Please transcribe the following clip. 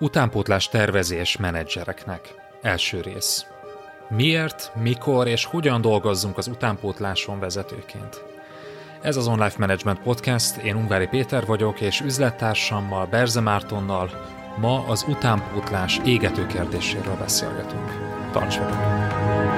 Utánpótlás tervezés menedzsereknek. Első rész. Miért, mikor és hogyan dolgozzunk az utánpótláson vezetőként? Ez az Online Management Podcast, én Ungvári Péter vagyok, és üzlettársammal, Berze Mártonnal ma az utánpótlás égető kérdéséről beszélgetünk. Tarts velünk!